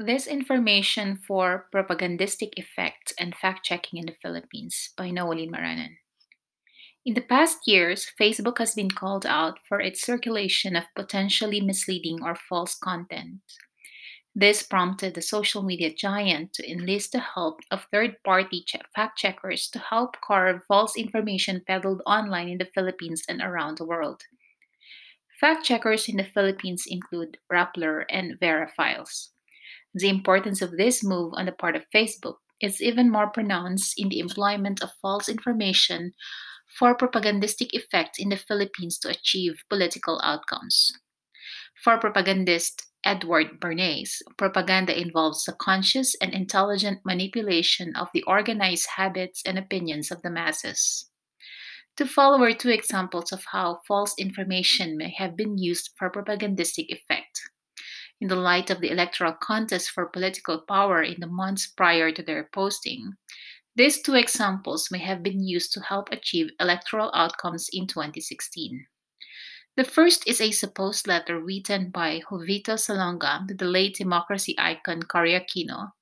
Disinformation for propagandistic effects and fact checking in the Philippines by Noeline Maranan. In the past years, Facebook has been called out for its circulation of potentially misleading or false content. This prompted the social media giant to enlist the help of third party fact checkers to help carve false information peddled online in the Philippines and around the world. Fact checkers in the Philippines include Rappler and VERA Files. The importance of this move on the part of Facebook is even more pronounced in the employment of false information for propagandistic effects in the Philippines to achieve political outcomes. For propagandist Edward Bernays, propaganda involves the conscious and intelligent manipulation of the organized habits and opinions of the masses. To follow are two examples of how false information may have been used for propagandistic effect. In the light of the electoral contest for political power in the months prior to their posting, these two examples may have been used to help achieve electoral outcomes in 2016. The first is a supposed letter written by Jovito Salonga to the late democracy icon Cory Aquino,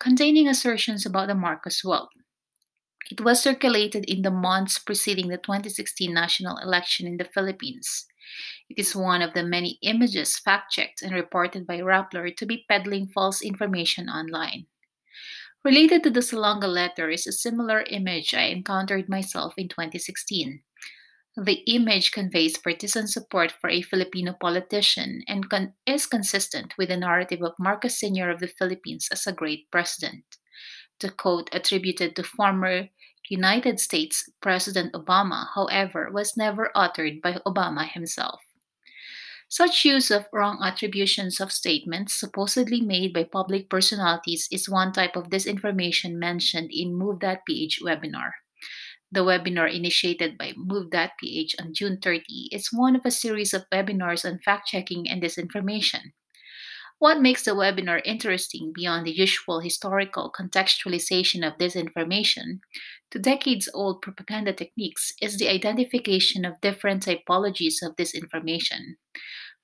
containing assertions about the Marcos wealth. It was circulated in the months preceding the 2016 national election in the Philippines. It is one of the many images fact checked and reported by Rappler to be peddling false information online. Related to the Salonga letter is a similar image I encountered myself in 2016. The image conveys partisan support for a Filipino politician and con- is consistent with the narrative of Marcos Sr. of the Philippines as a great president. The quote attributed to former United States President Obama, however, was never uttered by Obama himself. Such use of wrong attributions of statements supposedly made by public personalities is one type of disinformation mentioned in Move.ph webinar. The webinar initiated by Move.ph on June 30 is one of a series of webinars on fact checking and disinformation. What makes the webinar interesting beyond the usual historical contextualization of disinformation to decades old propaganda techniques is the identification of different typologies of disinformation.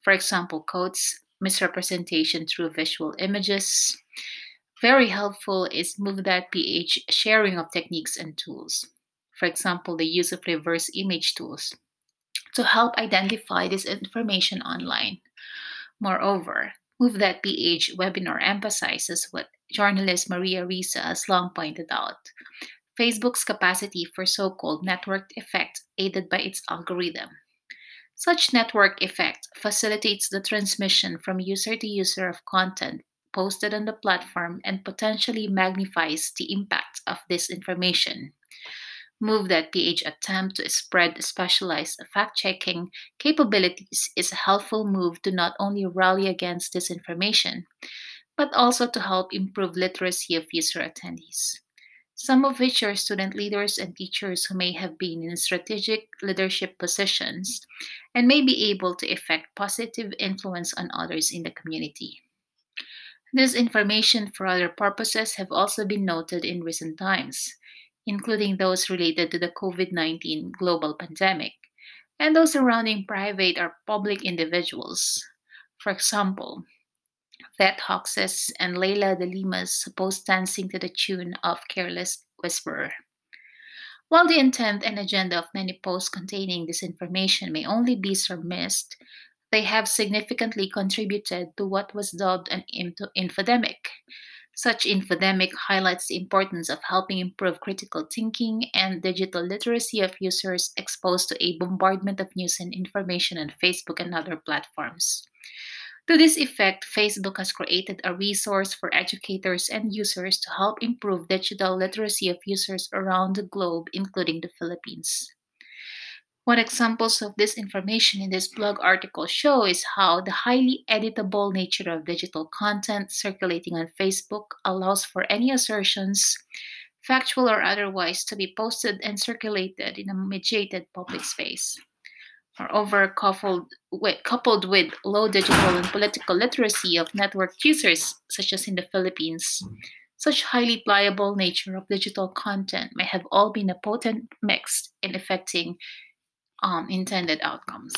For example, quotes, misrepresentation through visual images. Very helpful is Move.ph sharing of techniques and tools. For example, the use of reverse image tools to help identify disinformation online. Moreover, Move.ph webinar emphasizes what journalist Maria Ressa has long pointed out Facebook's capacity for so called network effect aided by its algorithm. Such network effect facilitates the transmission from user to user of content posted on the platform and potentially magnifies the impact of this information. Move.ph attempt to spread specialized fact-checking capabilities is a helpful move to not only rally against disinformation, but also to help improve literacy of user attendees. Some of which are student leaders and teachers who may have been in strategic leadership positions and may be able to effect positive influence on others in the community. Disinformation for other purposes have also been noted in recent times including those related to the COVID 19 global pandemic, and those surrounding private or public individuals. For example, Vet Hoxes and Leila de Lima's supposed dancing to the tune of Careless Whisperer. While the intent and agenda of many posts containing disinformation may only be surmised, they have significantly contributed to what was dubbed an infodemic, such infodemic highlights the importance of helping improve critical thinking and digital literacy of users exposed to a bombardment of news and information on Facebook and other platforms. To this effect, Facebook has created a resource for educators and users to help improve digital literacy of users around the globe, including the Philippines. What examples of disinformation in this blog article show is how the highly editable nature of digital content circulating on Facebook allows for any assertions, factual or otherwise, to be posted and circulated in a mediated public space. Moreover, coupled with, coupled with low digital and political literacy of network users, such as in the Philippines, such highly pliable nature of digital content may have all been a potent mix in affecting um, intended outcomes.